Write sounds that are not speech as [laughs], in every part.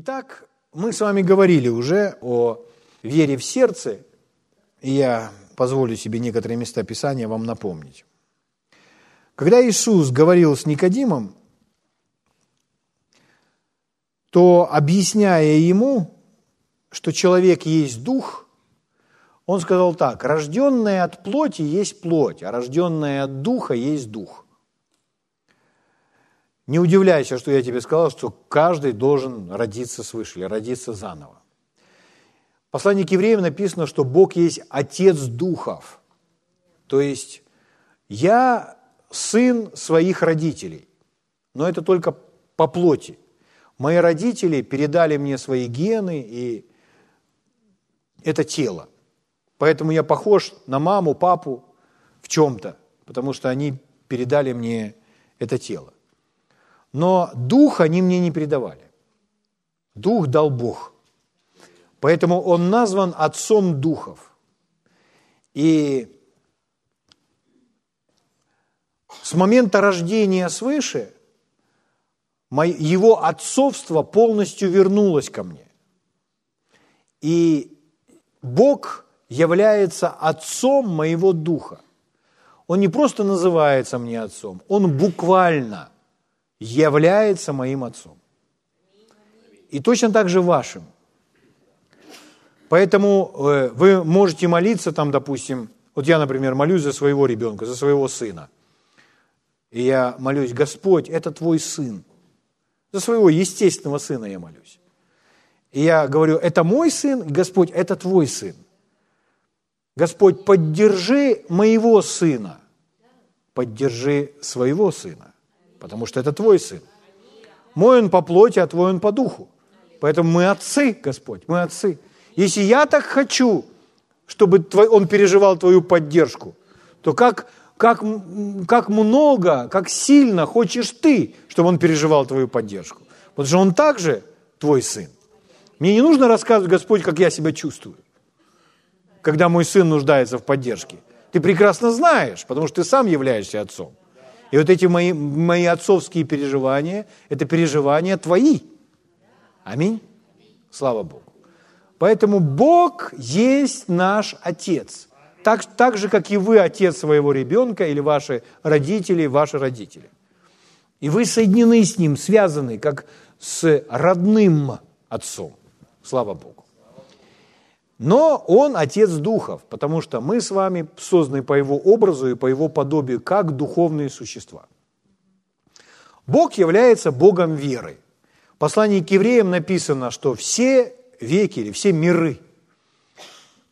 Итак, мы с вами говорили уже о вере в сердце, и я позволю себе некоторые места Писания вам напомнить. Когда Иисус говорил с Никодимом, то, объясняя ему, что человек есть дух, он сказал так, рожденное от плоти есть плоть, а рожденное от духа есть дух. Не удивляйся, что я тебе сказал, что каждый должен родиться свыше или родиться заново. В послании к евреям написано, что Бог есть Отец духов. То есть я сын своих родителей, но это только по плоти. Мои родители передали мне свои гены и это тело. Поэтому я похож на маму, папу в чем-то, потому что они передали мне это тело. Но дух они мне не передавали. Дух дал Бог. Поэтому он назван отцом духов. И с момента рождения свыше его отцовство полностью вернулось ко мне. И Бог является отцом моего духа. Он не просто называется мне отцом, он буквально является моим отцом. И точно так же вашим. Поэтому э, вы можете молиться там, допустим, вот я, например, молюсь за своего ребенка, за своего сына. И я молюсь, Господь, это твой сын. За своего естественного сына я молюсь. И я говорю, это мой сын, Господь, это твой сын. Господь, поддержи моего сына, поддержи своего сына, потому что это твой сын. Мой он по плоти, а твой он по духу. Поэтому мы отцы, Господь, мы отцы. Если я так хочу, чтобы твой, он переживал твою поддержку, то как, как, как много, как сильно хочешь ты, чтобы он переживал твою поддержку. Потому что он также твой сын. Мне не нужно рассказывать, Господь, как я себя чувствую, когда мой сын нуждается в поддержке. Ты прекрасно знаешь, потому что ты сам являешься отцом. И вот эти мои, мои отцовские переживания, это переживания твои. Аминь. Слава Богу. Поэтому Бог есть наш Отец. Так, так же, как и вы отец своего ребенка, или ваши родители, ваши родители. И вы соединены с Ним, связаны, как с родным отцом. Слава Богу. Но Он Отец Духов, потому что мы с вами созданы по Его образу и по Его подобию, как духовные существа. Бог является Богом веры. В послании к евреям написано, что все веки или все миры,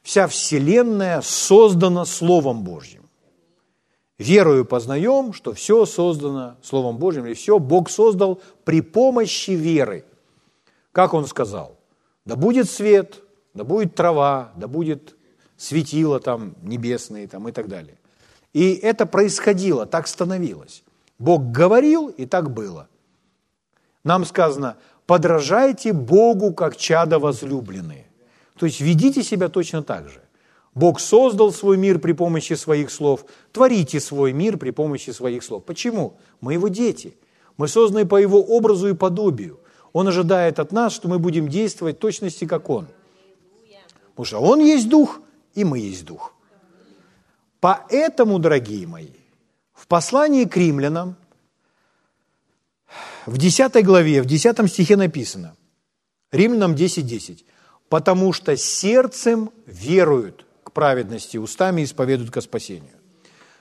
вся Вселенная создана Словом Божьим. Верою познаем, что все создано Словом Божьим, или все Бог создал при помощи веры. Как Он сказал? Да будет свет, да будет трава, да будет светило там небесные там, и так далее. И это происходило, так становилось. Бог говорил, и так было. Нам сказано, подражайте Богу, как чада возлюбленные. То есть ведите себя точно так же. Бог создал свой мир при помощи своих слов. Творите свой мир при помощи своих слов. Почему? Мы его дети. Мы созданы по его образу и подобию. Он ожидает от нас, что мы будем действовать в точности, как Он. Потому что Он есть Дух, и мы есть Дух. Поэтому, дорогие мои, в послании к римлянам, в 10 главе, в 10 стихе написано, Римлянам 10.10, 10, «Потому что сердцем веруют к праведности, устами исповедуют ко спасению».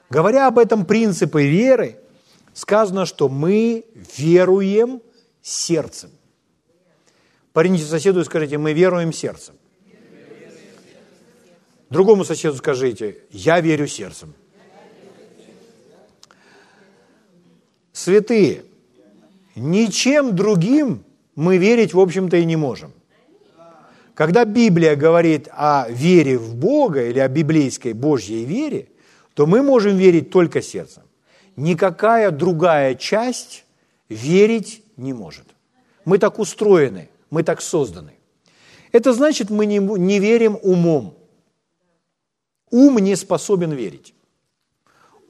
Говоря об этом принципе веры, сказано, что мы веруем сердцем. Парните соседу и скажите, мы веруем сердцем. Другому соседу скажите, я верю сердцем. Святые, ничем другим мы верить, в общем-то, и не можем. Когда Библия говорит о вере в Бога или о библейской Божьей вере, то мы можем верить только сердцем. Никакая другая часть верить не может. Мы так устроены, мы так созданы. Это значит, мы не, не верим умом. Ум не способен верить.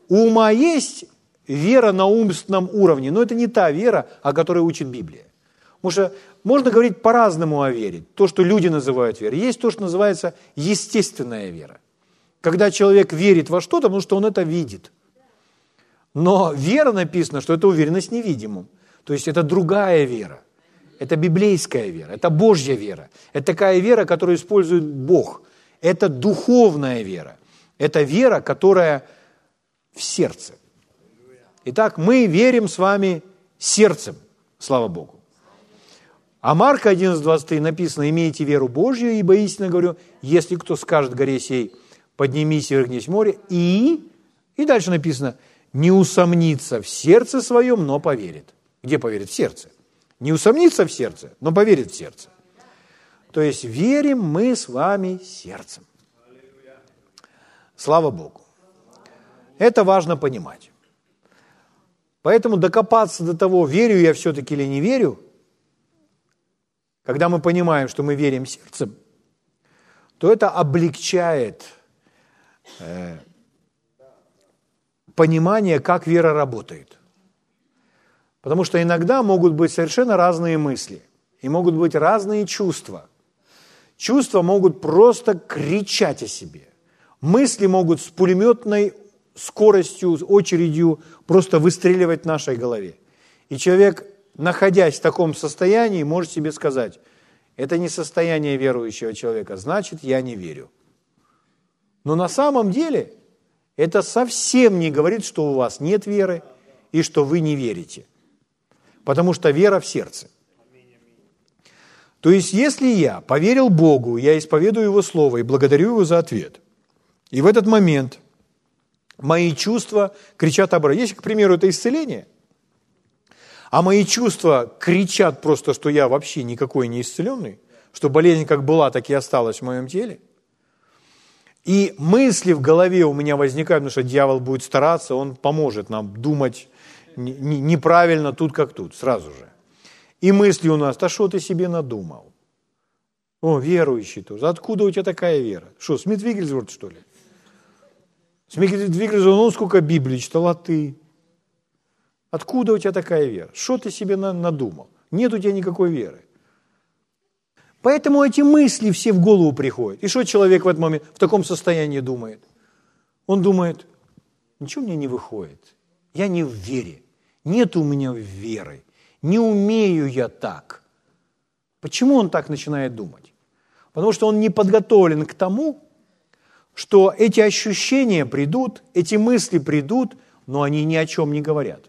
Ума есть вера на умственном уровне, но это не та вера, о которой учит Библия. Потому что можно говорить по-разному о вере. То, что люди называют верой. Есть то, что называется естественная вера. Когда человек верит во что-то, потому что он это видит. Но вера написано, что это уверенность невидимым. То есть это другая вера. Это библейская вера, это Божья вера. Это такая вера, которую использует Бог. Это духовная вера. Это вера, которая в сердце. Итак, мы верим с вами сердцем, слава Богу. А Марка 11.23 написано, имейте веру Божью, ибо истинно говорю, если кто скажет горе сей, поднимись и вернись в море, и, и дальше написано, не усомнится в сердце своем, но поверит. Где поверит? В сердце. Не усомнится в сердце, но поверит в сердце. То есть верим мы с вами сердцем. Слава Богу. Это важно понимать. Поэтому докопаться до того, верю я все-таки или не верю, когда мы понимаем, что мы верим сердцем, то это облегчает э, понимание, как вера работает. Потому что иногда могут быть совершенно разные мысли, и могут быть разные чувства. Чувства могут просто кричать о себе. Мысли могут с пулеметной скоростью, с очередью просто выстреливать в нашей голове. И человек находясь в таком состоянии, может себе сказать, это не состояние верующего человека, значит, я не верю. Но на самом деле это совсем не говорит, что у вас нет веры и что вы не верите. Потому что вера в сердце. То есть, если я поверил Богу, я исповедую Его Слово и благодарю Его за ответ, и в этот момент мои чувства кричат об Если, к примеру, это исцеление – а мои чувства кричат просто, что я вообще никакой не исцеленный, что болезнь как была, так и осталась в моем теле. И мысли в голове у меня возникают, потому что дьявол будет стараться, он поможет нам думать неправильно тут как тут, сразу же. И мысли у нас, да что ты себе надумал? О, верующий тоже. Откуда у тебя такая вера? Что, Смит Вигельсворт, что ли? Смит Вигельсворт, ну сколько Библии читал, а ты? Откуда у тебя такая вера? Что ты себе надумал? Нет у тебя никакой веры. Поэтому эти мысли все в голову приходят. И что человек в этот момент в таком состоянии думает? Он думает, ничего мне не выходит. Я не в вере. Нет у меня веры. Не умею я так. Почему он так начинает думать? Потому что он не подготовлен к тому, что эти ощущения придут, эти мысли придут, но они ни о чем не говорят.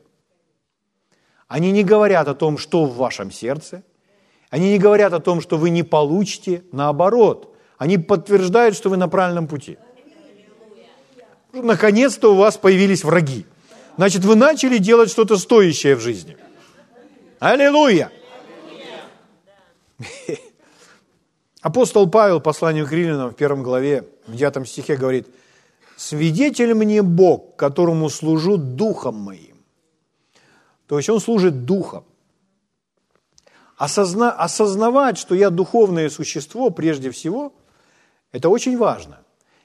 Они не говорят о том, что в вашем сердце. Они не говорят о том, что вы не получите. Наоборот, они подтверждают, что вы на правильном пути. Наконец-то у вас появились враги. Значит, вы начали делать что-то стоящее в жизни. Аллилуйя! Апостол Павел, посланию к Римлянам в первом главе, в 9 стихе говорит, «Свидетель мне Бог, которому служу духом моим, то есть он служит духом. Осозна, осознавать, что я духовное существо прежде всего, это очень важно.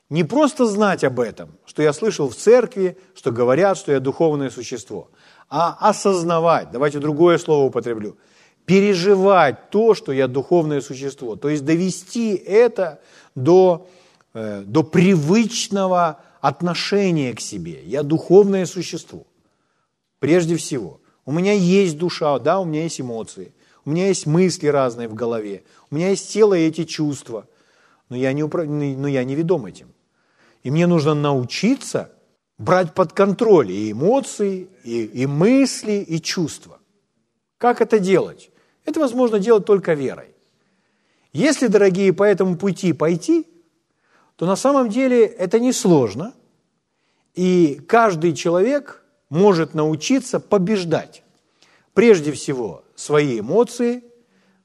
Не просто знать об этом, что я слышал в церкви, что говорят, что я духовное существо, а осознавать, давайте другое слово употреблю, переживать то, что я духовное существо, то есть довести это до, э, до привычного отношения к себе. Я духовное существо, прежде всего. У меня есть душа, да, у меня есть эмоции, у меня есть мысли разные в голове, у меня есть тело и эти чувства, но я не, упра... но я не ведом этим. И мне нужно научиться брать под контроль и эмоции, и, и мысли, и чувства. Как это делать? Это возможно делать только верой. Если, дорогие, по этому пути пойти, то на самом деле это несложно, и каждый человек – может научиться побеждать. Прежде всего, свои эмоции,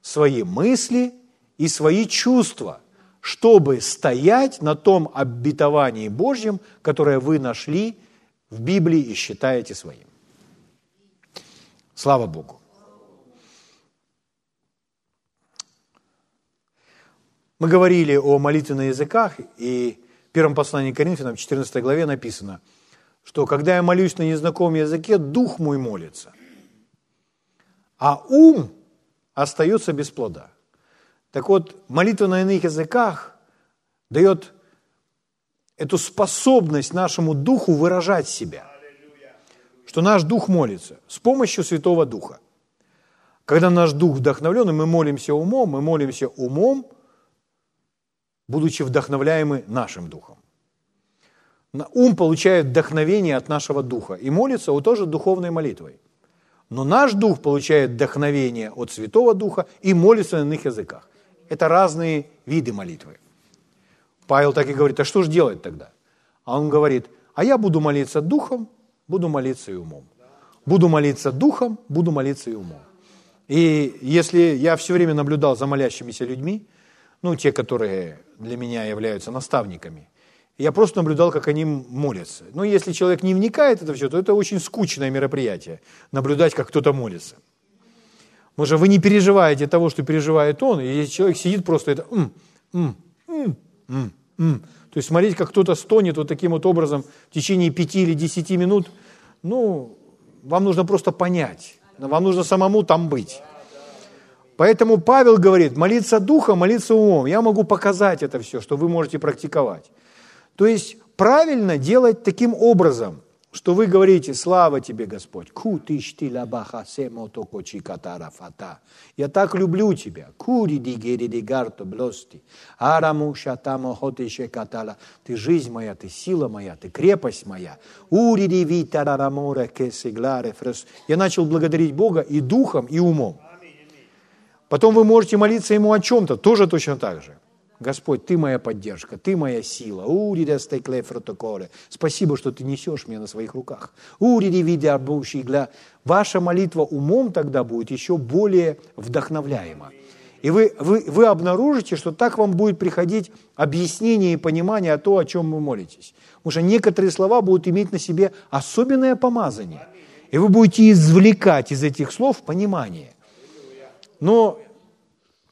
свои мысли и свои чувства, чтобы стоять на том обетовании Божьем, которое вы нашли в Библии и считаете своим. Слава Богу. Мы говорили о молитве на языках, и в первом послании к Коринфянам, 14 главе написано – что когда я молюсь на незнакомом языке, дух мой молится. А ум остается без плода. Так вот, молитва на иных языках дает эту способность нашему духу выражать себя. Что наш дух молится с помощью Святого Духа. Когда наш дух вдохновлен, и мы молимся умом, мы молимся умом, будучи вдохновляемы нашим духом. Ум получает вдохновение от нашего духа и молится он тоже духовной молитвой. Но наш дух получает вдохновение от Святого Духа и молится на иных языках. Это разные виды молитвы. Павел так и говорит, а что же делать тогда? А он говорит, а я буду молиться духом, буду молиться и умом. Буду молиться духом, буду молиться и умом. И если я все время наблюдал за молящимися людьми, ну, те, которые для меня являются наставниками, я просто наблюдал, как они молятся. Но если человек не вникает в это все, то это очень скучное мероприятие, наблюдать, как кто-то молится. Что вы не переживаете того, что переживает он, и человек сидит просто это м, м, м, м, м. То есть смотреть, как кто-то стонет вот таким вот образом в течение пяти или десяти минут, ну, вам нужно просто понять, вам нужно самому там быть. Поэтому Павел говорит, молиться духом, молиться умом. Я могу показать это все, что вы можете практиковать. То есть правильно делать таким образом, что вы говорите, слава тебе, Господь, ку ты я так люблю тебя, кури дигери дигарто блости, араму шатамо хотише катала, ты жизнь моя, ты сила моя, ты крепость моя, ури диви тарараморе кесигларе фрес. Я начал благодарить Бога и духом, и умом. Потом вы можете молиться Ему о чем-то, тоже точно так же. Господь, Ты моя поддержка, Ты моя сила. Урида стекле протоколе. Спасибо, что Ты несешь меня на своих руках. Уриди видя гля. Ваша молитва умом тогда будет еще более вдохновляема. И вы, вы, вы обнаружите, что так вам будет приходить объяснение и понимание о том, о чем вы молитесь. Потому что некоторые слова будут иметь на себе особенное помазание. И вы будете извлекать из этих слов понимание. Но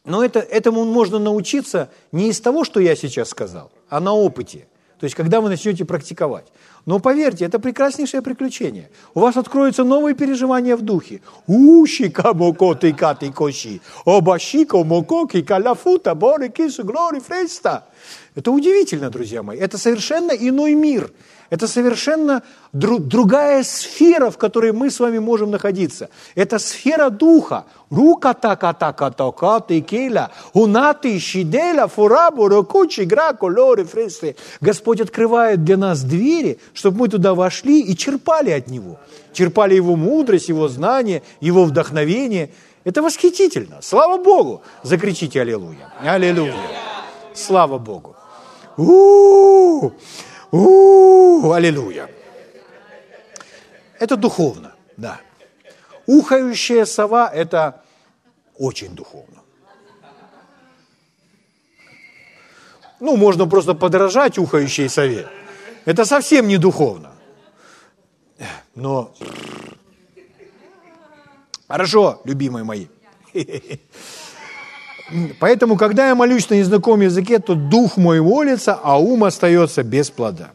но это, этому можно научиться не из того, что я сейчас сказал, а на опыте. То есть, когда вы начнете практиковать. Но поверьте, это прекраснейшее приключение. У вас откроются новые переживания в духе. Ушика моко ты каты коши. Обашико моко каляфута бори кису глори фреста. Это удивительно, друзья мои. Это совершенно иной мир. Это совершенно дру, другая сфера, в которой мы с вами можем находиться. Это сфера духа. Рука така така така ты кейля, унаты щиделя, фурабу, рокучи, гра, колоры, фресты. Господь открывает для нас двери, чтобы мы туда вошли и черпали от Него. Черпали Его мудрость, Его знание, Его вдохновение. Это восхитительно. Слава Богу! Закричите Аллилуйя. Аллилуйя. Слава Богу. У-у-у! Аллилуйя. Это духовно, да. Ухающая сова – это очень духовно. Ну, можно просто подражать ухающей сове. Это совсем не духовно. Но хорошо, любимые мои. [laughs] Поэтому, когда я молюсь на незнакомом языке, то дух мой молится, а ум остается без плода.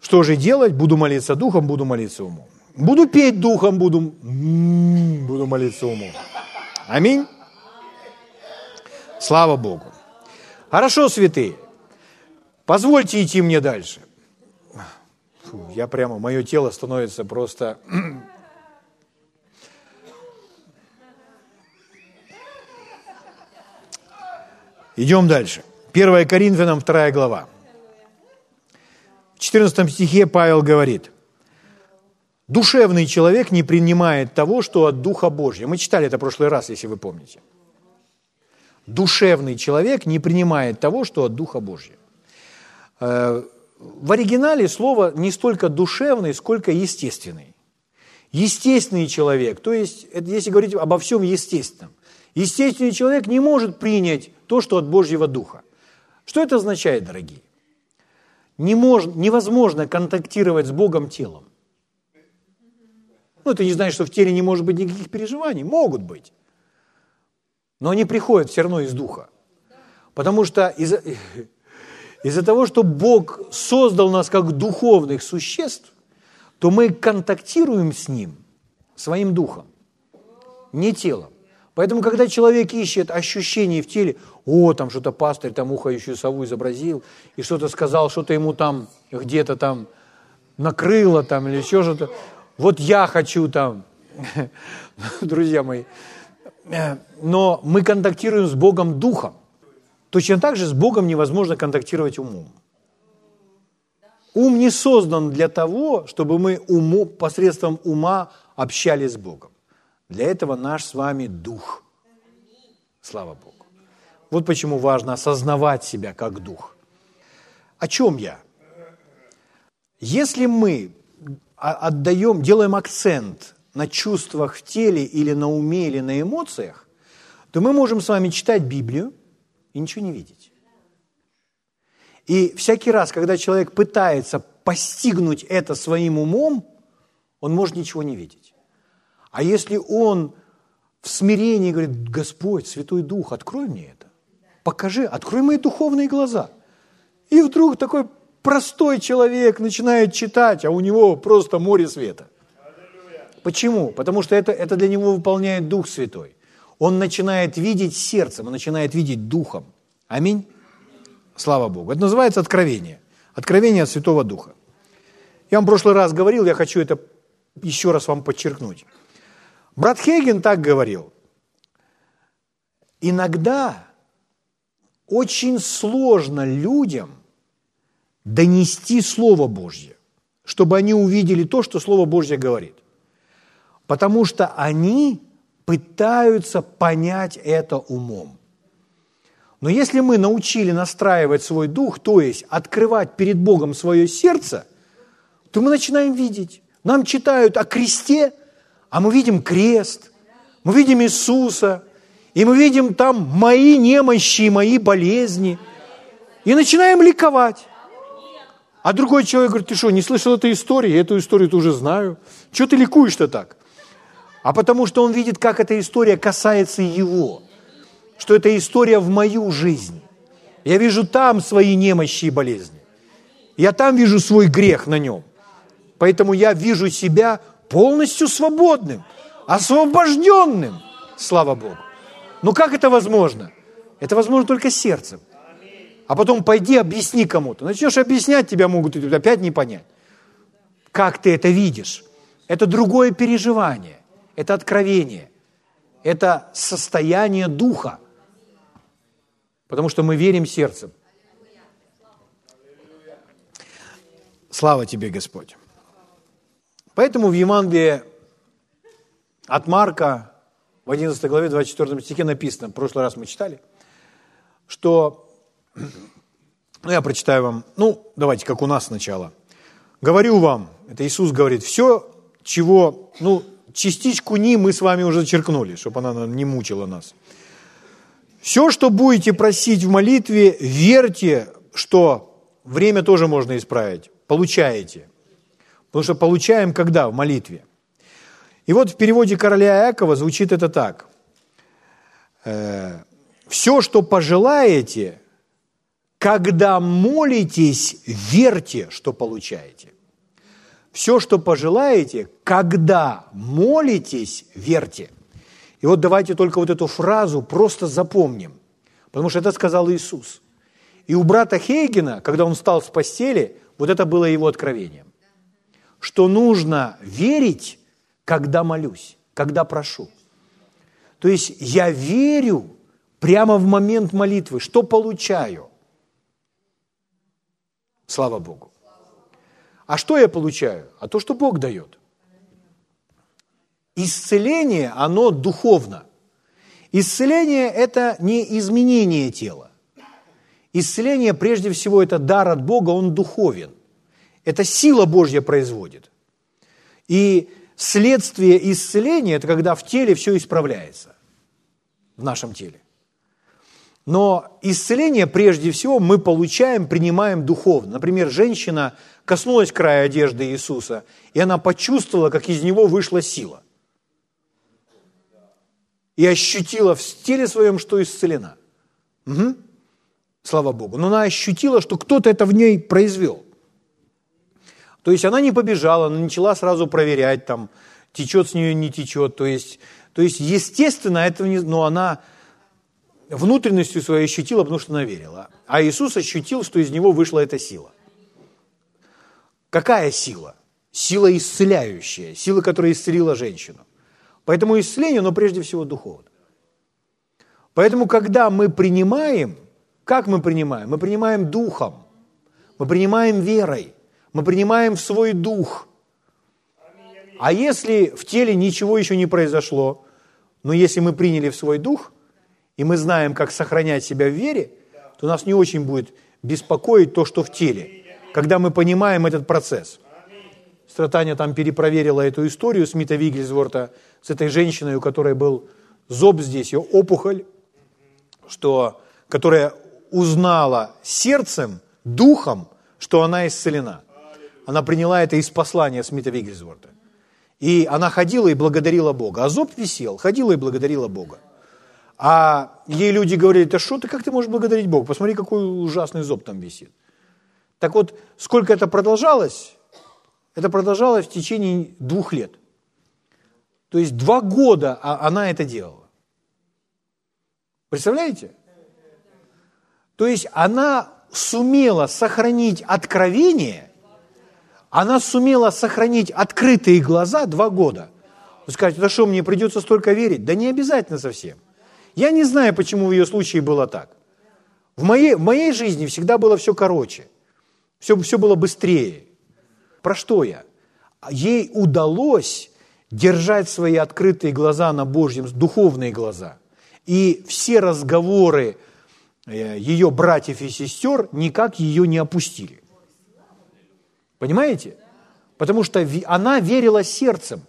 Что же делать? Буду молиться духом, буду молиться умом. Буду петь духом, буду, буду молиться умом. Аминь. Слава Богу. Хорошо, святые. Позвольте идти мне дальше. Фу, я прямо, мое тело становится просто [clears throat] Идем дальше. 1 Коринфянам 2 глава. В 14 стихе Павел говорит, «Душевный человек не принимает того, что от Духа Божьего». Мы читали это в прошлый раз, если вы помните. Душевный человек не принимает того, что от Духа Божьего. Э, в оригинале слово не столько душевный, сколько естественный. Естественный человек, то есть, это если говорить обо всем естественном. Естественный человек не может принять то, что от Божьего Духа. Что это означает, дорогие? Не мож, невозможно контактировать с Богом телом. Ну, это не значит, что в теле не может быть никаких переживаний. Могут быть. Но они приходят все равно из Духа. Потому что из-за, [laughs] из-за того, что Бог создал нас как духовных существ, то мы контактируем с Ним своим духом, не телом. Поэтому, когда человек ищет ощущений в теле, о, там что-то пастырь, там ухающую сову изобразил, и что-то сказал, что-то ему там где-то там накрыло там или еще что-то. Вот я хочу там, [laughs] друзья мои. Но мы контактируем с Богом духом. Точно так же с Богом невозможно контактировать умом. Ум не создан для того, чтобы мы уму, посредством ума общались с Богом. Для этого наш с вами дух. Слава Богу. Вот почему важно осознавать себя как дух. О чем я? Если мы отдаем, делаем акцент на чувствах в теле или на уме или на эмоциях, то мы можем с вами читать Библию и ничего не видеть. И всякий раз, когда человек пытается постигнуть это своим умом, он может ничего не видеть. А если он в смирении говорит, Господь, Святой Дух, открой мне это, покажи, открой мои духовные глаза. И вдруг такой простой человек начинает читать, а у него просто море света. Почему? Потому что это, это для него выполняет Дух Святой. Он начинает видеть сердцем, он начинает видеть духом. Аминь. Слава Богу. Это называется откровение. Откровение от Святого Духа. Я вам в прошлый раз говорил, я хочу это еще раз вам подчеркнуть. Брат Хейген так говорил. Иногда очень сложно людям донести Слово Божье, чтобы они увидели то, что Слово Божье говорит. Потому что они пытаются понять это умом. Но если мы научили настраивать свой дух, то есть открывать перед Богом свое сердце, то мы начинаем видеть. Нам читают о кресте, а мы видим крест, мы видим Иисуса, и мы видим там мои немощи, мои болезни, и начинаем ликовать. А другой человек говорит, ты что, не слышал этой истории? Я эту историю уже знаю. Чего ты ликуешь-то так? А потому что он видит, как эта история касается его. Что это история в мою жизнь. Я вижу там свои немощи и болезни. Я там вижу свой грех на нем. Поэтому я вижу себя полностью свободным, освобожденным. Слава Богу. Но как это возможно? Это возможно только сердцем а потом пойди объясни кому-то. Начнешь объяснять, тебя могут опять не понять. Как ты это видишь? Это другое переживание, это откровение, это состояние духа. Потому что мы верим сердцем. Слава тебе, Господь. Поэтому в Евангелии от Марка в 11 главе 24 стихе написано, в прошлый раз мы читали, что [clears throat] ну, я прочитаю вам. Ну, давайте, как у нас сначала. Говорю вам, это Иисус говорит, все, чего, ну, частичку «ни» мы с вами уже зачеркнули, чтобы она не мучила нас. Все, что будете просить в молитве, верьте, что время тоже можно исправить. Получаете. Потому что получаем когда? В молитве. И вот в переводе короля Иакова звучит это так. «Э, Все, что пожелаете, когда молитесь, верьте, что получаете. Все, что пожелаете, когда молитесь, верьте. И вот давайте только вот эту фразу просто запомним, потому что это сказал Иисус. И у брата Хейгена, когда он встал с постели, вот это было его откровением, что нужно верить, когда молюсь, когда прошу. То есть я верю прямо в момент молитвы, что получаю. Слава Богу. А что я получаю? А то, что Бог дает. Исцеление, оно духовно. Исцеление – это не изменение тела. Исцеление, прежде всего, это дар от Бога, он духовен. Это сила Божья производит. И следствие исцеления – это когда в теле все исправляется. В нашем теле. Но исцеление прежде всего мы получаем, принимаем духовно. Например, женщина коснулась края одежды Иисуса, и она почувствовала, как из него вышла сила. И ощутила в теле своем, что исцелена. Угу. Слава Богу. Но она ощутила, что кто-то это в ней произвел. То есть она не побежала, она начала сразу проверять, там, течет с нее, не течет. То есть То есть, естественно, это не, но она внутренностью своей ощутила, потому что она верила. А Иисус ощутил, что из него вышла эта сила. Какая сила? Сила исцеляющая, сила, которая исцелила женщину. Поэтому исцеление, но прежде всего духовно. Поэтому, когда мы принимаем, как мы принимаем? Мы принимаем духом, мы принимаем верой, мы принимаем в свой дух. А если в теле ничего еще не произошло, но если мы приняли в свой дух, и мы знаем, как сохранять себя в вере, то нас не очень будет беспокоить то, что в теле, когда мы понимаем этот процесс. Стратаня там перепроверила эту историю Смита Вигельсворта с этой женщиной, у которой был зоб здесь, ее опухоль, что, которая узнала сердцем, духом, что она исцелена. Она приняла это из послания Смита Вигельсворта. И она ходила и благодарила Бога. А зоб висел, ходила и благодарила Бога. А ей люди говорили, да что ты, как ты можешь благодарить Бога? Посмотри, какой ужасный зоб там висит. Так вот, сколько это продолжалось? Это продолжалось в течение двух лет. То есть два года а она это делала. Представляете? То есть она сумела сохранить откровение, она сумела сохранить открытые глаза два года. Вы скажете, да что, мне придется столько верить? Да не обязательно совсем. Я не знаю, почему в ее случае было так. В моей, в моей жизни всегда было все короче, все, все было быстрее. Про что я? Ей удалось держать свои открытые глаза на Божьем, духовные глаза. И все разговоры э, ее братьев и сестер никак ее не опустили. Понимаете? Потому что она верила сердцем.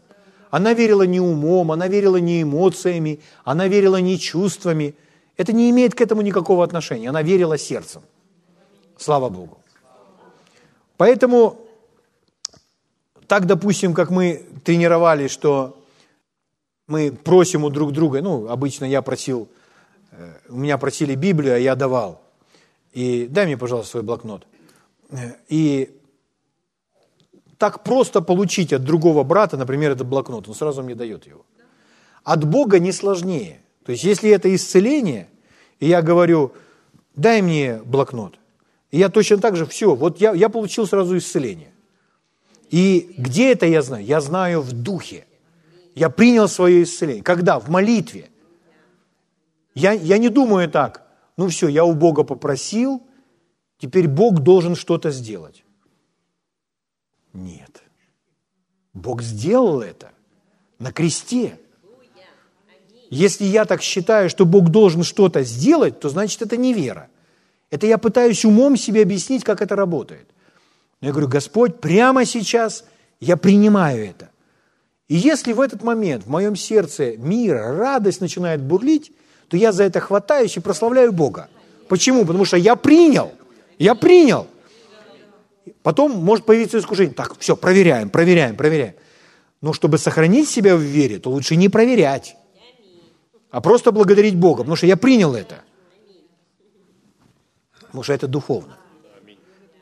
Она верила не умом, она верила не эмоциями, она верила не чувствами. Это не имеет к этому никакого отношения. Она верила сердцем. Слава Богу. Поэтому так, допустим, как мы тренировали, что мы просим у друг друга, ну, обычно я просил, э, у меня просили Библию, а я давал. И дай мне, пожалуйста, свой блокнот. Э, и так просто получить от другого брата, например, этот блокнот, он сразу мне дает его. От Бога не сложнее. То есть, если это исцеление, и я говорю, дай мне блокнот, и я точно так же, все, вот я, я получил сразу исцеление. И где это я знаю? Я знаю в духе. Я принял свое исцеление. Когда? В молитве. Я, я не думаю так, ну все, я у Бога попросил, теперь Бог должен что-то сделать. Нет. Бог сделал это на кресте. Если я так считаю, что Бог должен что-то сделать, то значит это не вера. Это я пытаюсь умом себе объяснить, как это работает. Но я говорю, Господь, прямо сейчас я принимаю это. И если в этот момент в моем сердце мир, радость начинает бурлить, то я за это хватаюсь и прославляю Бога. Почему? Потому что я принял. Я принял. Потом может появиться искушение. Так, все, проверяем, проверяем, проверяем. Но чтобы сохранить себя в вере, то лучше не проверять, а просто благодарить Бога, потому что я принял это. Потому что это духовно.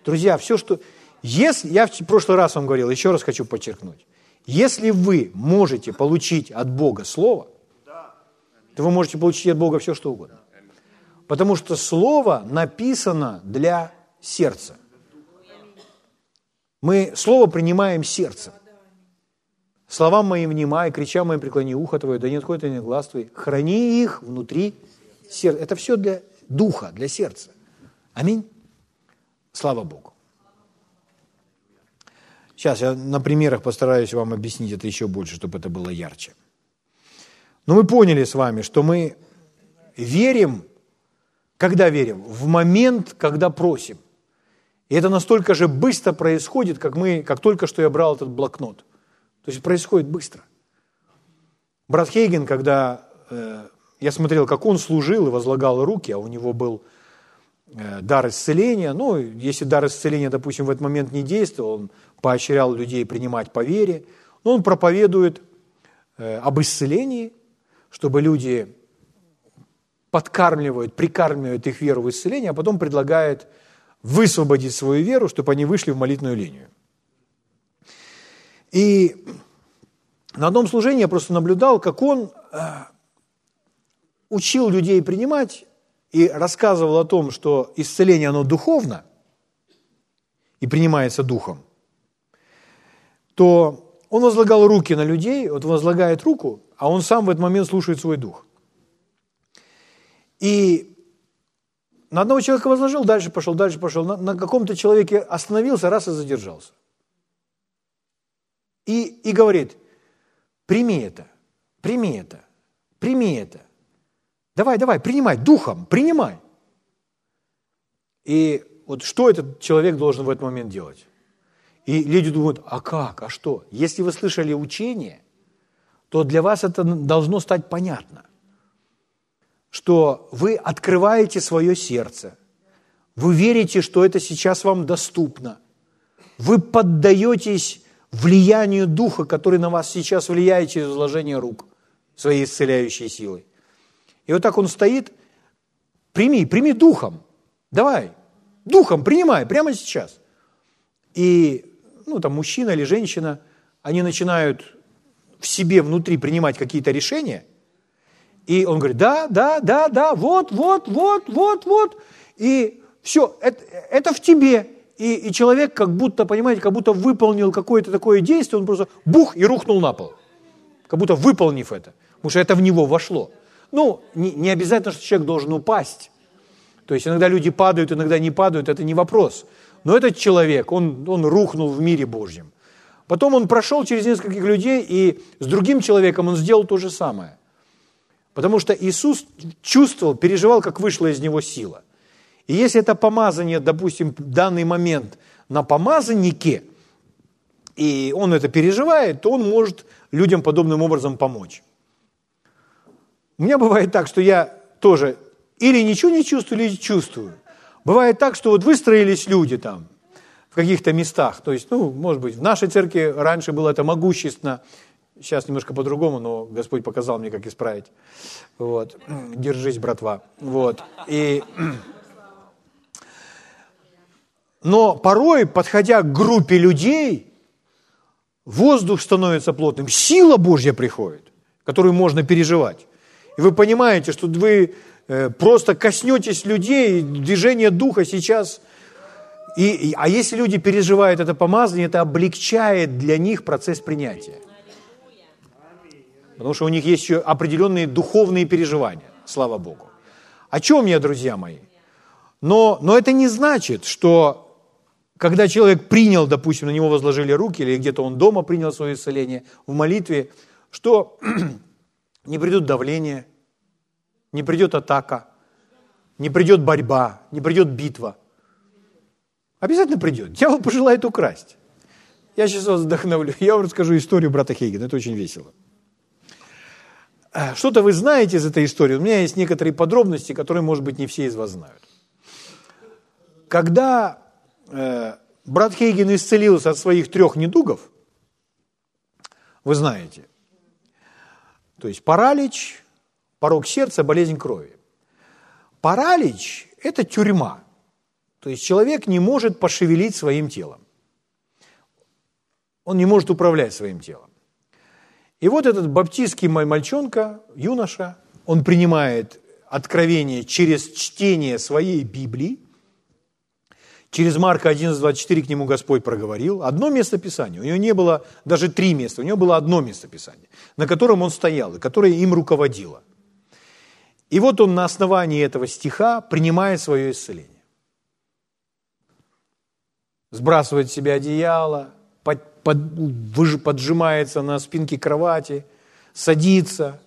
Друзья, все, что... Если, я в прошлый раз вам говорил, еще раз хочу подчеркнуть. Если вы можете получить от Бога Слово, то вы можете получить от Бога все, что угодно. Потому что Слово написано для сердца. Мы Слово принимаем сердцем. Словам моим внимай, крича моим преклони ухо твое, да не отходит они глаз твой. Храни их внутри сердца. Это все для духа, для сердца. Аминь. Слава Богу. Сейчас я на примерах постараюсь вам объяснить это еще больше, чтобы это было ярче. Но мы поняли с вами, что мы верим, когда верим? В момент, когда просим. И это настолько же быстро происходит, как, мы, как только что я брал этот блокнот. То есть происходит быстро. Брат Хейген, когда э, я смотрел, как он служил и возлагал руки, а у него был э, дар исцеления, ну, если дар исцеления, допустим, в этот момент не действовал, он поощрял людей принимать по вере, но он проповедует э, об исцелении, чтобы люди подкармливают, прикармливают их веру в исцеление, а потом предлагает высвободить свою веру, чтобы они вышли в молитвенную линию. И на одном служении я просто наблюдал, как он э, учил людей принимать и рассказывал о том, что исцеление, оно духовно и принимается духом, то он возлагал руки на людей, вот возлагает руку, а он сам в этот момент слушает свой дух. И на одного человека возложил, дальше пошел, дальше пошел. На, на каком-то человеке остановился, раз и задержался. И, и говорит, прими это, прими это, прими это. Давай, давай, принимай, духом, принимай. И вот что этот человек должен в этот момент делать? И люди думают, а как, а что? Если вы слышали учение, то для вас это должно стать понятно, что вы открываете свое сердце, вы верите, что это сейчас вам доступно, вы поддаетесь влиянию Духа, который на вас сейчас влияет через вложение рук, своей исцеляющей силой. И вот так он стоит, прими, прими Духом, давай, Духом принимай прямо сейчас. И ну, там мужчина или женщина, они начинают в себе внутри принимать какие-то решения, и он говорит, да, да, да, да, вот, вот, вот, вот, вот, и все, это, это в тебе. И, и человек как будто, понимаете, как будто выполнил какое-то такое действие, он просто бух и рухнул на пол, как будто выполнив это, потому что это в него вошло. Ну, не, не обязательно, что человек должен упасть. То есть иногда люди падают, иногда не падают, это не вопрос. Но этот человек, он, он рухнул в мире Божьем. Потом он прошел через нескольких людей, и с другим человеком он сделал то же самое. Потому что Иисус чувствовал, переживал, как вышла из него сила. И если это помазание, допустим, данный момент на помазаннике, и он это переживает, то он может людям подобным образом помочь. У меня бывает так, что я тоже или ничего не чувствую, или чувствую. Бывает так, что вот выстроились люди там в каких-то местах. То есть, ну, может быть, в нашей церкви раньше было это могущественно, сейчас немножко по-другому, но Господь показал мне, как исправить. Вот. Держись, братва. Вот. И... [clears throat] Но порой, подходя к группе людей, воздух становится плотным, сила Божья приходит, которую можно переживать. И вы понимаете, что вы э, просто коснетесь людей, движение духа сейчас. И, а если люди переживают это помазание, это облегчает для них процесс принятия. Потому что у них есть еще определенные духовные переживания, слава Богу. О чем я, друзья мои? Но, но это не значит, что когда человек принял, допустим, на него возложили руки, или где-то он дома принял свое исцеление в молитве, что [clears throat] не придет давление, не придет атака, не придет борьба, не придет битва. Обязательно придет. Дьявол пожелает украсть. Я сейчас вас вдохновлю. Я вам расскажу историю брата Хейгена. Это очень весело. Э, что-то вы знаете из этой истории. У меня есть некоторые подробности, которые, может быть, не все из вас знают. Когда э, брат Хейген исцелился от своих трех недугов, вы знаете, то есть паралич, порог сердца, болезнь крови. Паралич – это тюрьма. То есть человек не может пошевелить своим телом. Он не может управлять своим телом. И вот этот баптистский мальчонка, юноша, он принимает откровение через чтение своей Библии, Через Марка 11.24 к нему Господь проговорил. Одно место Писания. У него не было даже три места. У него было одно место Писания, на котором он стоял и которое им руководило. И вот он на основании этого стиха принимает свое исцеление. Сбрасывает с себя одеяло, под, под, поджимается на спинке кровати, садится,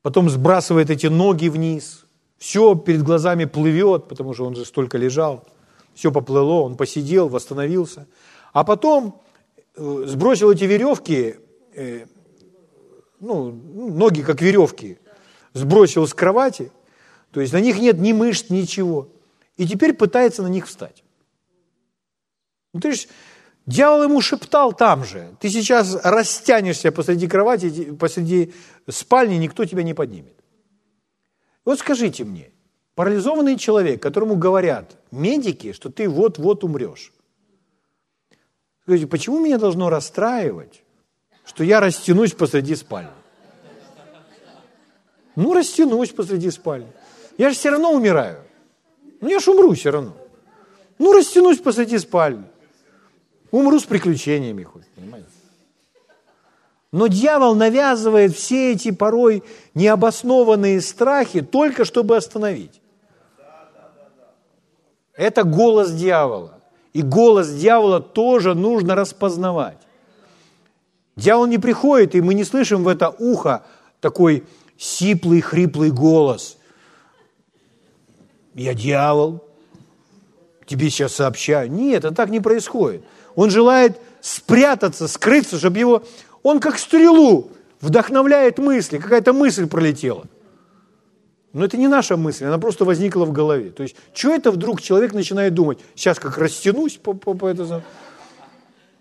потом сбрасывает эти ноги вниз, все перед глазами плывет, потому что он же столько лежал – все поплыло, он посидел, восстановился. А потом э, сбросил эти веревки, э, ну, ноги как веревки, сбросил с кровати, то есть на них нет ни мышц, ничего. И теперь пытается на них встать. Ну, ты же, дьявол ему шептал там же, ты сейчас растянешься посреди кровати, посреди спальни, никто тебя не поднимет. Вот скажите мне, Парализованный человек, которому говорят медики, что ты вот-вот умрешь. Скажите, почему меня должно расстраивать, что я растянусь посреди спальни? Ну, растянусь посреди спальни. Я же все равно умираю. Ну, я ж умру все равно. Ну, растянусь посреди спальни. Умру с приключениями хоть, понимаете? Но дьявол навязывает все эти порой необоснованные страхи только чтобы остановить. Это голос дьявола. И голос дьявола тоже нужно распознавать. Дьявол не приходит, и мы не слышим в это ухо такой сиплый, хриплый голос. Я дьявол, тебе сейчас сообщаю. Нет, это так не происходит. Он желает спрятаться, скрыться, чтобы его... Он как стрелу вдохновляет мысли, какая-то мысль пролетела. Но это не наша мысль, она просто возникла в голове. То есть, что это вдруг человек начинает думать? Сейчас как растянусь по, по, по это...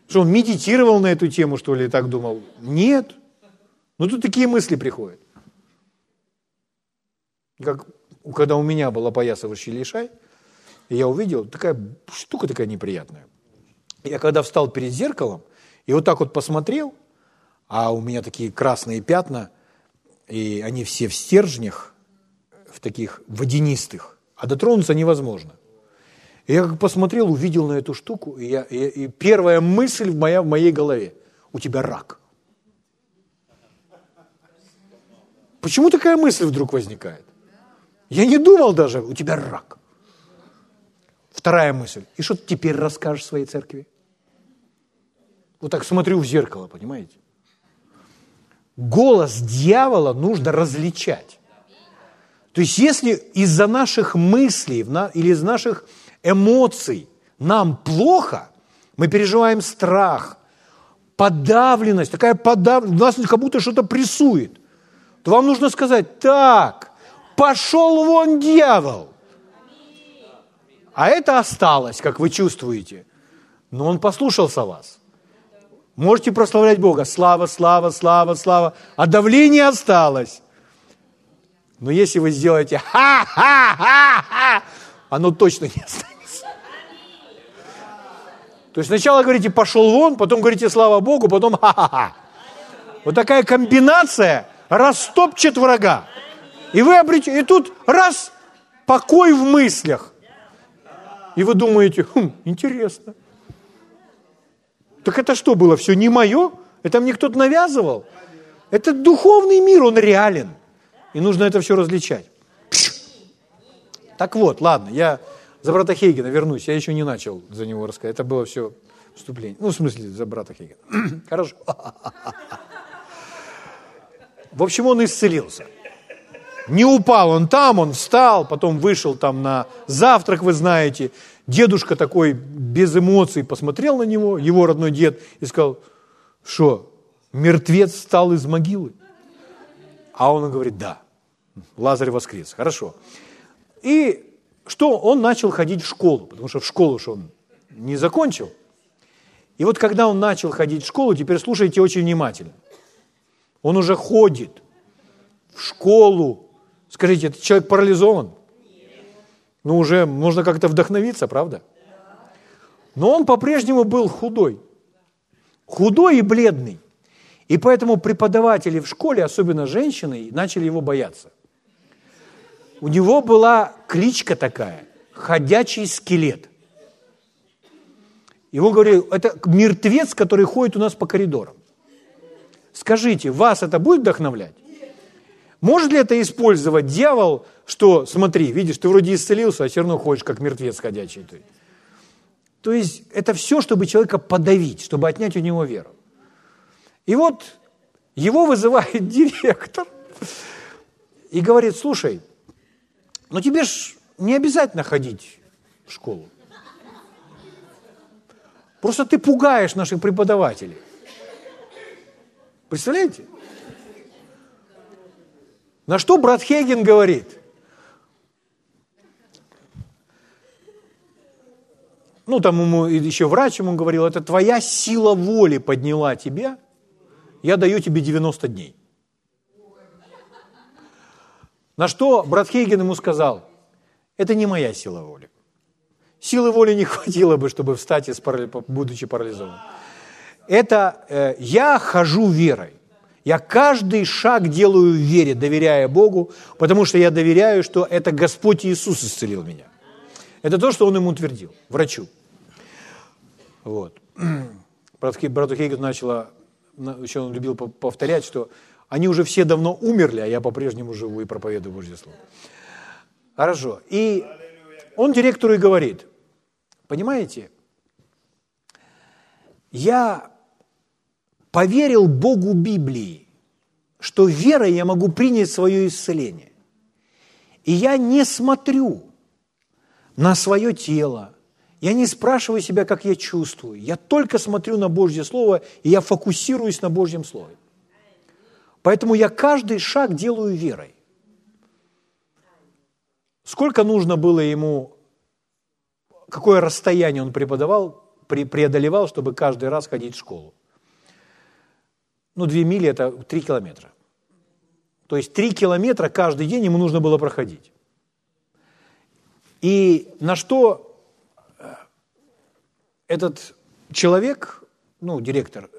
Что он медитировал на эту тему, что ли, и так думал? Нет. Ну, тут такие мысли приходят. Как когда у меня была поясывающий лишай, и я увидел, такая штука такая неприятная. Я когда встал перед зеркалом и вот так вот посмотрел, а у меня такие красные пятна, и они все в стержнях, в таких водянистых, а дотронуться невозможно. И я как посмотрел, увидел на эту штуку, и, я, и, и первая мысль в, моя, в моей голове – у тебя рак. Почему такая мысль вдруг возникает? Я не думал даже, у тебя рак. Вторая мысль. И что ты теперь расскажешь своей церкви? Вот так смотрю в зеркало, понимаете? Голос дьявола нужно различать. То есть если из-за наших мыслей или из наших эмоций нам плохо, мы переживаем страх, подавленность, такая подавленность, нас как будто что-то прессует, то вам нужно сказать, так, пошел вон дьявол. А это осталось, как вы чувствуете. Но он послушался вас. Можете прославлять Бога. Слава, слава, слава, слава. А давление осталось. Но если вы сделаете ха-ха-ха-ха, оно точно не останется. То есть сначала говорите «пошел вон», потом говорите «слава Богу», потом «ха-ха-ха». Вот такая комбинация растопчет врага. И вы обретете, и тут раз, покой в мыслях. И вы думаете, хм, интересно. Так это что было, все не мое? Это мне кто-то навязывал? Это духовный мир, он реален. И нужно это все различать. Так вот, ладно, я за брата Хейгена вернусь. Я еще не начал за него рассказать. Это было все вступление. Ну, в смысле, за брата Хейгена. [clears throat] Хорошо. [clears throat] В общем, он исцелился. Не упал он там, он встал, потом вышел там на завтрак, вы знаете. Дедушка такой без эмоций посмотрел на него, его родной дед, и сказал, что, мертвец встал из могилы? А он говорит, да, Лазарь воскрес, хорошо. И что, он начал ходить в школу, потому что в школу что он не закончил. И вот когда он начал ходить в школу, теперь слушайте очень внимательно. Он уже ходит в школу. Скажите, этот человек парализован? Ну, уже нужно как-то вдохновиться, правда? Но он по-прежнему был худой. Худой и бледный. И поэтому преподаватели в школе, особенно женщины, начали его бояться. У него была кличка такая – «Ходячий скелет». Его говорили, это мертвец, который ходит у нас по коридорам. Скажите, вас это будет вдохновлять? Может ли это использовать дьявол, что, смотри, видишь, ты вроде исцелился, а все равно ходишь как мертвец ходячий ты. То есть это все, чтобы человека подавить, чтобы отнять у него веру. И вот его вызывает [laughs] директор и говорит, слушай, ну тебе ж не обязательно ходить в школу. Просто ты пугаешь наших преподавателей. Представляете? На что брат Хейген говорит? Ну, там ему еще врач ему говорил, это твоя сила воли подняла тебя, я даю тебе 90 дней. На что брат Хейген ему сказал, это не моя сила воли. Силы воли не [laughs] хватило бы, чтобы встать, будучи парализованным. Это э, я хожу верой. Я каждый шаг делаю в вере, доверяя Богу, потому что я доверяю, что это Господь Иисус исцелил меня. Это то, что Он ему утвердил, врачу. Вот. [clears throat] Брату Хейгет начала, еще он любил повторять, что они уже все давно умерли, а я по-прежнему живу и проповедую Божье Слово. Хорошо. И он директору и говорит, понимаете, я поверил Богу Библии, что верой я могу принять свое исцеление. И я не смотрю на свое тело, я не спрашиваю себя, как я чувствую. Я только смотрю на Божье Слово, и я фокусируюсь на Божьем Слове. Поэтому я каждый шаг делаю верой. Сколько нужно было ему, какое расстояние он преподавал, преодолевал, чтобы каждый раз ходить в школу? Ну, две мили – это три километра. То есть три километра каждый день ему нужно было проходить. И на что э, этот человек, ну, директор,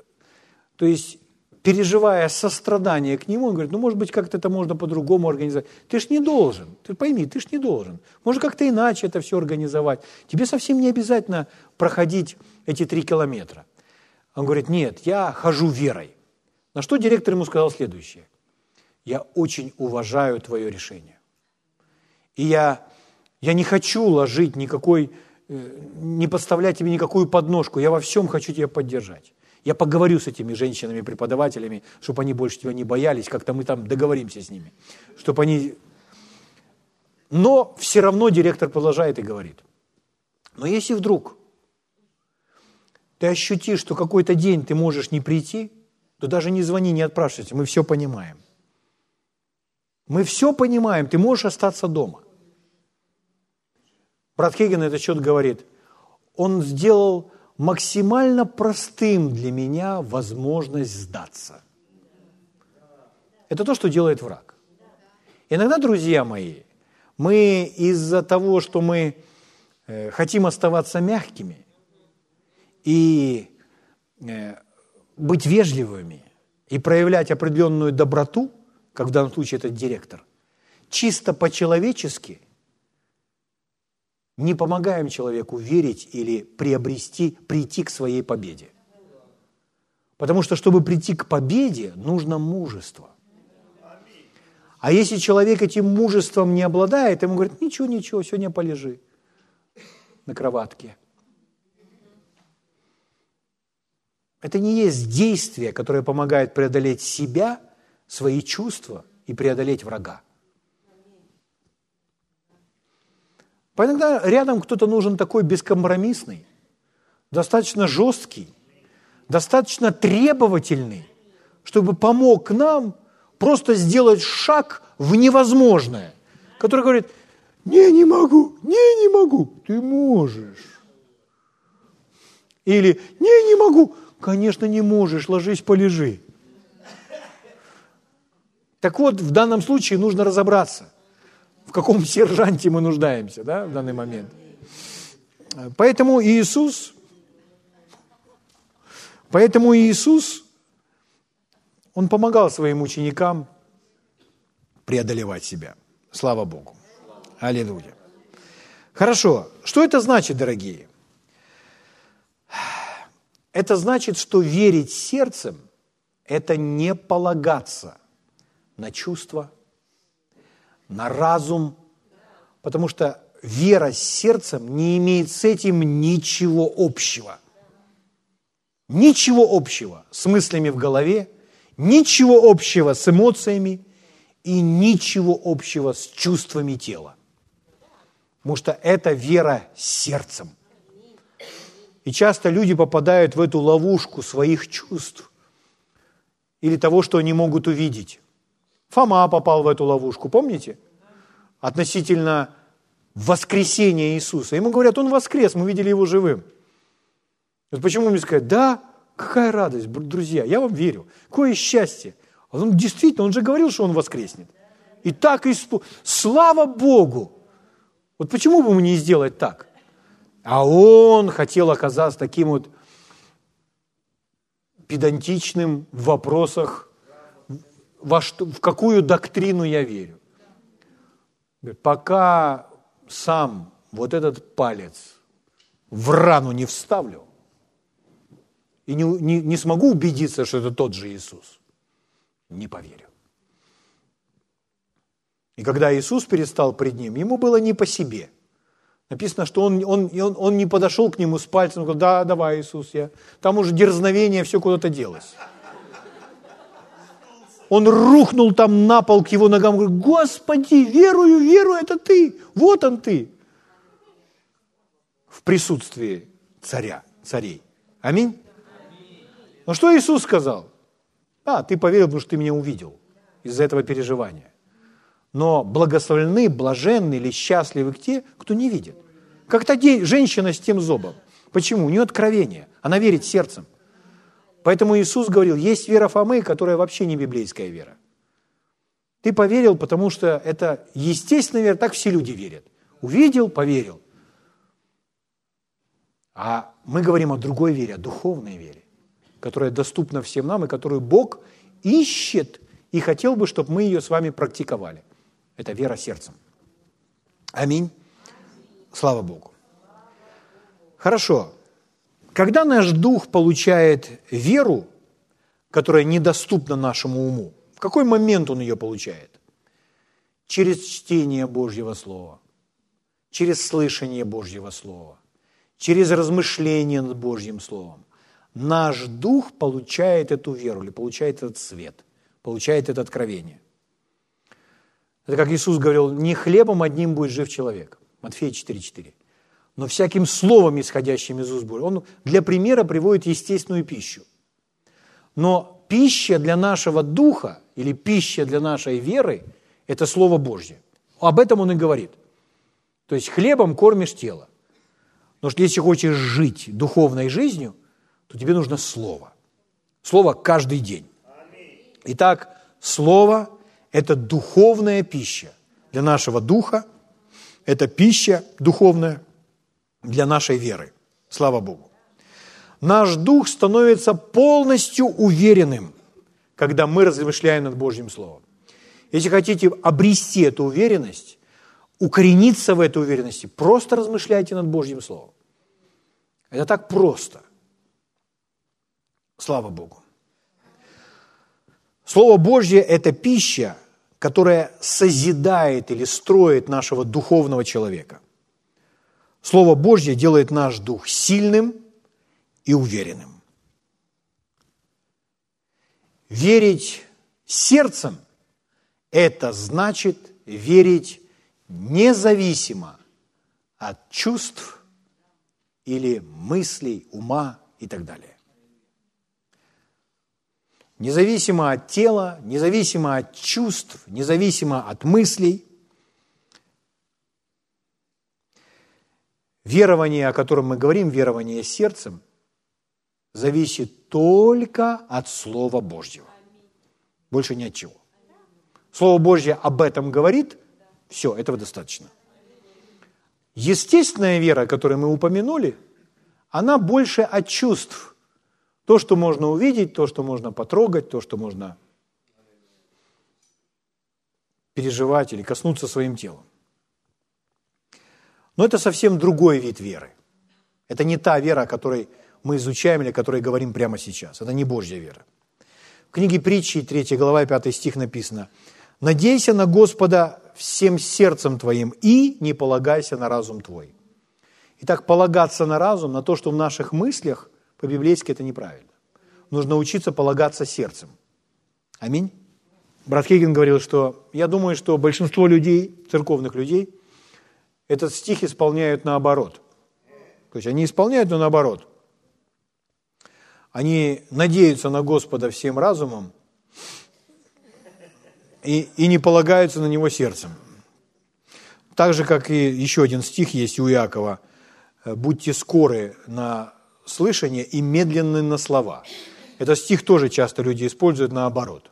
то есть переживая сострадание к нему, он говорит, ну, может быть, как-то это можно по-другому организовать. Ты ж не должен, ты пойми, ты ж не должен. Может, как-то иначе это все организовать. Тебе совсем не обязательно проходить эти три километра. Он говорит, нет, я хожу верой. На что директор ему сказал следующее. Я очень уважаю твое решение. И я, я не хочу ложить никакой, э, не подставлять тебе никакую подножку. Я во всем хочу тебя поддержать. Я поговорю с этими женщинами-преподавателями, чтобы они больше тебя не боялись, как-то мы там договоримся с ними, чтобы они... Но все равно директор продолжает и говорит, но если вдруг ты ощутишь, что какой-то день ты можешь не прийти, то даже не звони, не отпрашивайся, мы все понимаем. Мы все понимаем, ты можешь остаться дома. Брат Хейген этот счет говорит, он сделал максимально простым для меня возможность сдаться. Это то, что делает враг. Иногда, друзья мои, мы из-за того, что мы э, хотим оставаться мягкими и э, быть вежливыми и проявлять определенную доброту, как в данном случае этот директор, чисто по-человечески – не помогаем человеку верить или приобрести, прийти к своей победе. Потому что, чтобы прийти к победе, нужно мужество. А если человек этим мужеством не обладает, ему говорят, ничего, ничего, сегодня полежи на кроватке. Это не есть действие, которое помогает преодолеть себя, свои чувства и преодолеть врага. Иногда рядом кто-то нужен такой бескомпромиссный, достаточно жесткий, достаточно требовательный, чтобы помог нам просто сделать шаг в невозможное, который говорит, не, не могу, не, не могу, ты можешь. Или, не, не могу, конечно, не можешь, ложись, полежи. Так вот, в данном случае нужно разобраться – в каком [laughs] сержанте мы нуждаемся да, в данный момент. Поэтому Иисус, поэтому Иисус, Он помогал своим ученикам преодолевать себя. Слава Богу. Аллилуйя. Хорошо. Что это значит, дорогие? Это значит, что верить сердцем – это не полагаться на чувства, на разум, потому что вера с сердцем не имеет с этим ничего общего. Ничего общего с мыслями в голове, ничего общего с эмоциями и ничего общего с чувствами тела. Потому что это вера сердцем. И часто люди попадают в эту ловушку своих чувств или того, что они могут увидеть. Фома попал в эту ловушку, помните? Относительно воскресения Иисуса. Ему говорят, он воскрес, мы видели его живым. Вот почему мне сказать, да, какая радость, друзья, я вам верю, какое счастье. Он действительно, он же говорил, что он воскреснет. И так испу... Слава Богу! Вот почему бы мне не сделать так? А он хотел оказаться таким вот педантичным в вопросах во что, в какую доктрину я верю. Пока сам вот этот палец в рану не вставлю и не, не, не смогу убедиться, что это тот же Иисус, не поверю. И когда Иисус перестал пред ним, ему было не по себе. Написано, что он, он, он, он не подошел к нему с пальцем, сказал, да, давай, Иисус, я. Там уже дерзновение, все куда-то делось. Он рухнул там на пол к его ногам, говорит, Господи, верую, верую, это ты, вот он ты. В присутствии царя, царей. Аминь. Но что Иисус сказал? А, ты поверил, потому что ты меня увидел из-за этого переживания. Но благословлены, блаженны или счастливы те, кто не видит. Как та женщина с тем зобом. Почему? У нее откровение. Она верит сердцем. Поэтому Иисус говорил, есть вера Фомы, которая вообще не библейская вера. Ты поверил, потому что это естественная вера, так все люди верят. Увидел, поверил. А мы говорим о другой вере, о духовной вере, которая доступна всем нам и которую Бог ищет и хотел бы, чтобы мы ее с вами практиковали. Это вера сердцем. Аминь. Слава Богу. Хорошо. Когда наш дух получает веру, которая недоступна нашему уму, в какой момент он ее получает? Через чтение Божьего Слова, через слышание Божьего Слова, через размышление над Божьим Словом. Наш дух получает эту веру или получает этот свет, получает это откровение. Это как Иисус говорил, не хлебом одним будет жив человек. Матфея 4,4. Но всяким словом, исходящим из уст Божьих. Он для примера приводит естественную пищу. Но пища для нашего духа или пища для нашей веры – это Слово Божье. Об этом он и говорит. То есть хлебом кормишь тело. Но если хочешь жить духовной жизнью, то тебе нужно Слово. Слово каждый день. Итак, Слово – это духовная пища для нашего духа, это пища духовная для нашей веры. Слава Богу. Наш дух становится полностью уверенным, когда мы размышляем над Божьим Словом. Если хотите обрести эту уверенность, укорениться в этой уверенности, просто размышляйте над Божьим Словом. Это так просто. Слава Богу. Слово Божье – это пища, которая созидает или строит нашего духовного человека. Слово Божье делает наш дух сильным и уверенным. Верить сердцем – это значит верить независимо от чувств или мыслей, ума и так далее. Независимо от тела, независимо от чувств, независимо от мыслей. Верование, о котором мы говорим, верование сердцем, зависит только от Слова Божьего. Больше ни от чего. Слово Божье об этом говорит, все, этого достаточно. Естественная вера, которую мы упомянули, она больше от чувств – то, что можно увидеть, то, что можно потрогать, то, что можно переживать или коснуться своим телом. Но это совсем другой вид веры. Это не та вера, о которой мы изучаем или о которой говорим прямо сейчас. Это не Божья вера. В книге притчи, 3 глава, 5 стих написано «Надейся на Господа всем сердцем твоим и не полагайся на разум твой». Итак, полагаться на разум, на то, что в наших мыслях по-библейски это неправильно. Нужно учиться полагаться сердцем. Аминь. Брат Хейген говорил, что я думаю, что большинство людей, церковных людей, этот стих исполняют наоборот. То есть они исполняют, но наоборот. Они надеются на Господа всем разумом и, и не полагаются на Него сердцем. Так же, как и еще один стих есть у Иакова. «Будьте скоры на слышание и медленны на слова. Этот стих тоже часто люди используют наоборот.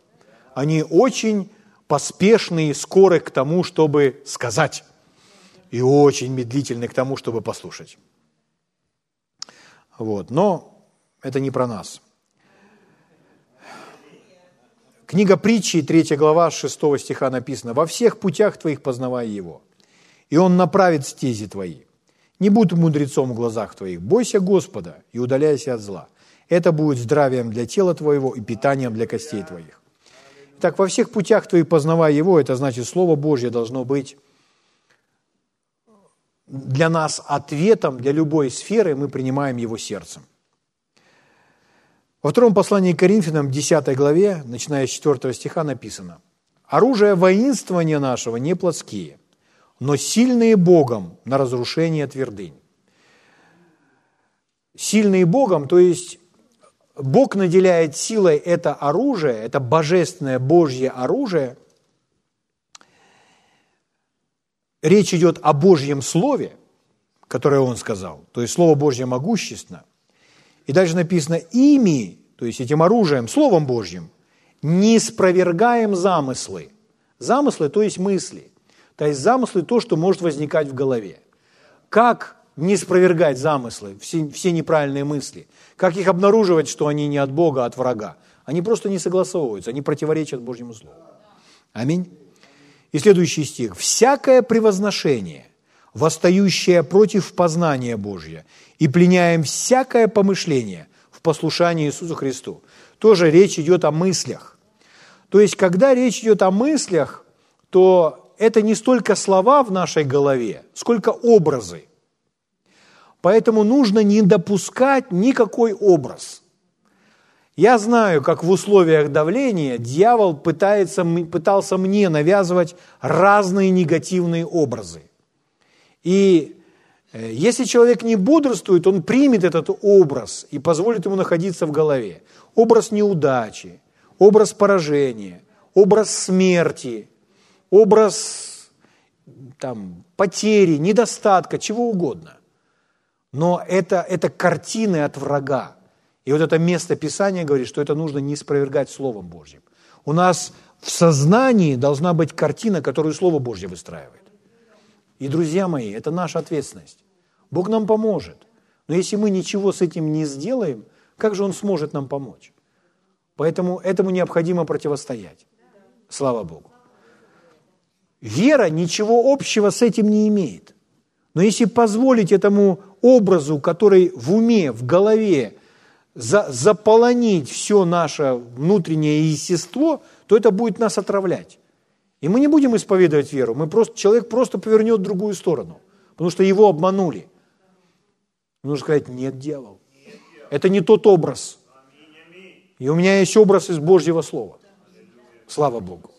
Они очень поспешны и скоры к тому, чтобы сказать, и очень медлительны к тому, чтобы послушать. Вот. Но это не про нас. Книга притчи, 3 глава, 6 стиха написано, «Во всех путях твоих познавай его, и он направит стези твои. Не будь мудрецом в глазах твоих, бойся Господа и удаляйся от зла. Это будет здравием для тела твоего и питанием для костей твоих». Так во всех путях твоих познавай его, это значит, Слово Божье должно быть для нас ответом для любой сферы, мы принимаем его сердцем. Во втором послании к Коринфянам, 10 главе, начиная с 4 стиха, написано «Оружие воинствования нашего не плотские, но сильные Богом на разрушение твердынь». Сильные Богом, то есть Бог наделяет силой это оружие, это божественное Божье оружие. Речь идет о Божьем Слове, которое Он сказал, то есть Слово Божье могущественно. И дальше написано, ими, то есть этим оружием, Словом Божьим, не спровергаем замыслы. Замыслы, то есть мысли. То есть замыслы – то, что может возникать в голове. Как не спровергать замыслы, все, все неправильные мысли? Как их обнаруживать, что они не от Бога, а от врага? Они просто не согласовываются, они противоречат Божьему Слову. Аминь. И следующий стих. «Всякое превозношение, восстающее против познания Божьего, и пленяем всякое помышление в послушании Иисусу Христу». Тоже речь идет о мыслях. То есть, когда речь идет о мыслях, то это не столько слова в нашей голове, сколько образы. Поэтому нужно не допускать никакой образ. Я знаю, как в условиях давления дьявол пытается, пытался мне навязывать разные негативные образы. И э, если человек не бодрствует, он примет этот образ и позволит ему находиться в голове. Образ неудачи, образ поражения, образ смерти, образ там, потери, недостатка, чего угодно. Но это, это картины от врага. И вот это место Писания говорит, что это нужно не спровергать Словом Божьим. У нас в сознании должна быть картина, которую Слово Божье выстраивает. И, друзья мои, это наша ответственность. Бог нам поможет. Но если мы ничего с этим не сделаем, как же Он сможет нам помочь? Поэтому этому необходимо противостоять. Слава Богу. Вера ничего общего с этим не имеет. Но если позволить этому образу, который в уме, в голове, за, заполонить все наше внутреннее естество, то это будет нас отравлять. И мы не будем исповедовать веру, мы просто, человек просто повернет в другую сторону, потому что его обманули. Нужно сказать, нет, дьявол. Это не тот образ. И у меня есть образ из Божьего Слова. Слава Богу.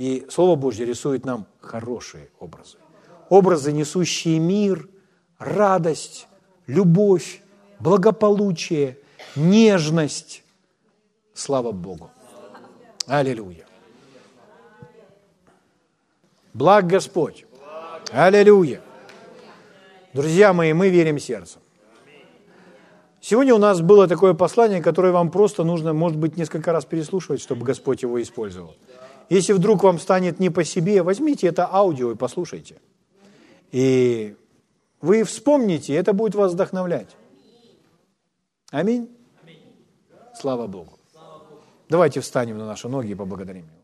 И Слово Божье рисует нам хорошие образы. Образы, несущие мир, радость, любовь, благополучие, нежность. Слава Богу. Аллилуйя. Благ Господь. Аллилуйя. Друзья мои, мы верим сердцем. Сегодня у нас было такое послание, которое вам просто нужно, может быть, несколько раз переслушивать, чтобы Господь его использовал. Если вдруг вам станет не по себе, возьмите это аудио и послушайте. И вы вспомните, это будет вас вдохновлять. Аминь. Слава Богу. Давайте встанем на наши ноги и поблагодарим Его.